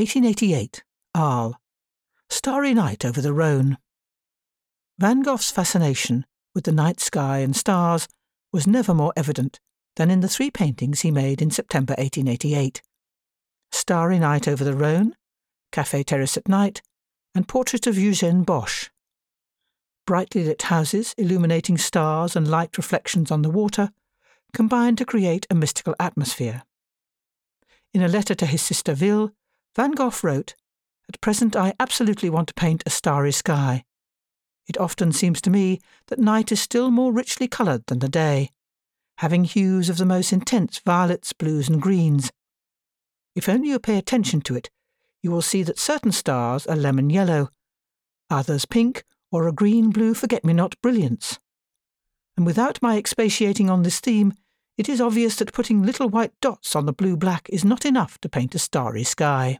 1888, Arles. Starry night over the Rhone. Van Gogh's fascination with the night sky and stars was never more evident than in the three paintings he made in September 1888 Starry Night over the Rhone, Café Terrace at Night, and Portrait of Eugène Boch. Brightly lit houses illuminating stars and light reflections on the water combined to create a mystical atmosphere. In a letter to his sister Wil, Van Gogh wrote, At present I absolutely want to paint a starry sky. It often seems to me that night is still more richly coloured than the day, having hues of the most intense violets, blues, and greens. If only you pay attention to it, you will see that certain stars are lemon yellow, others pink, or a green blue forget me not brilliance. And without my expatiating on this theme, it is obvious that putting little white dots on the blue black is not enough to paint a starry sky.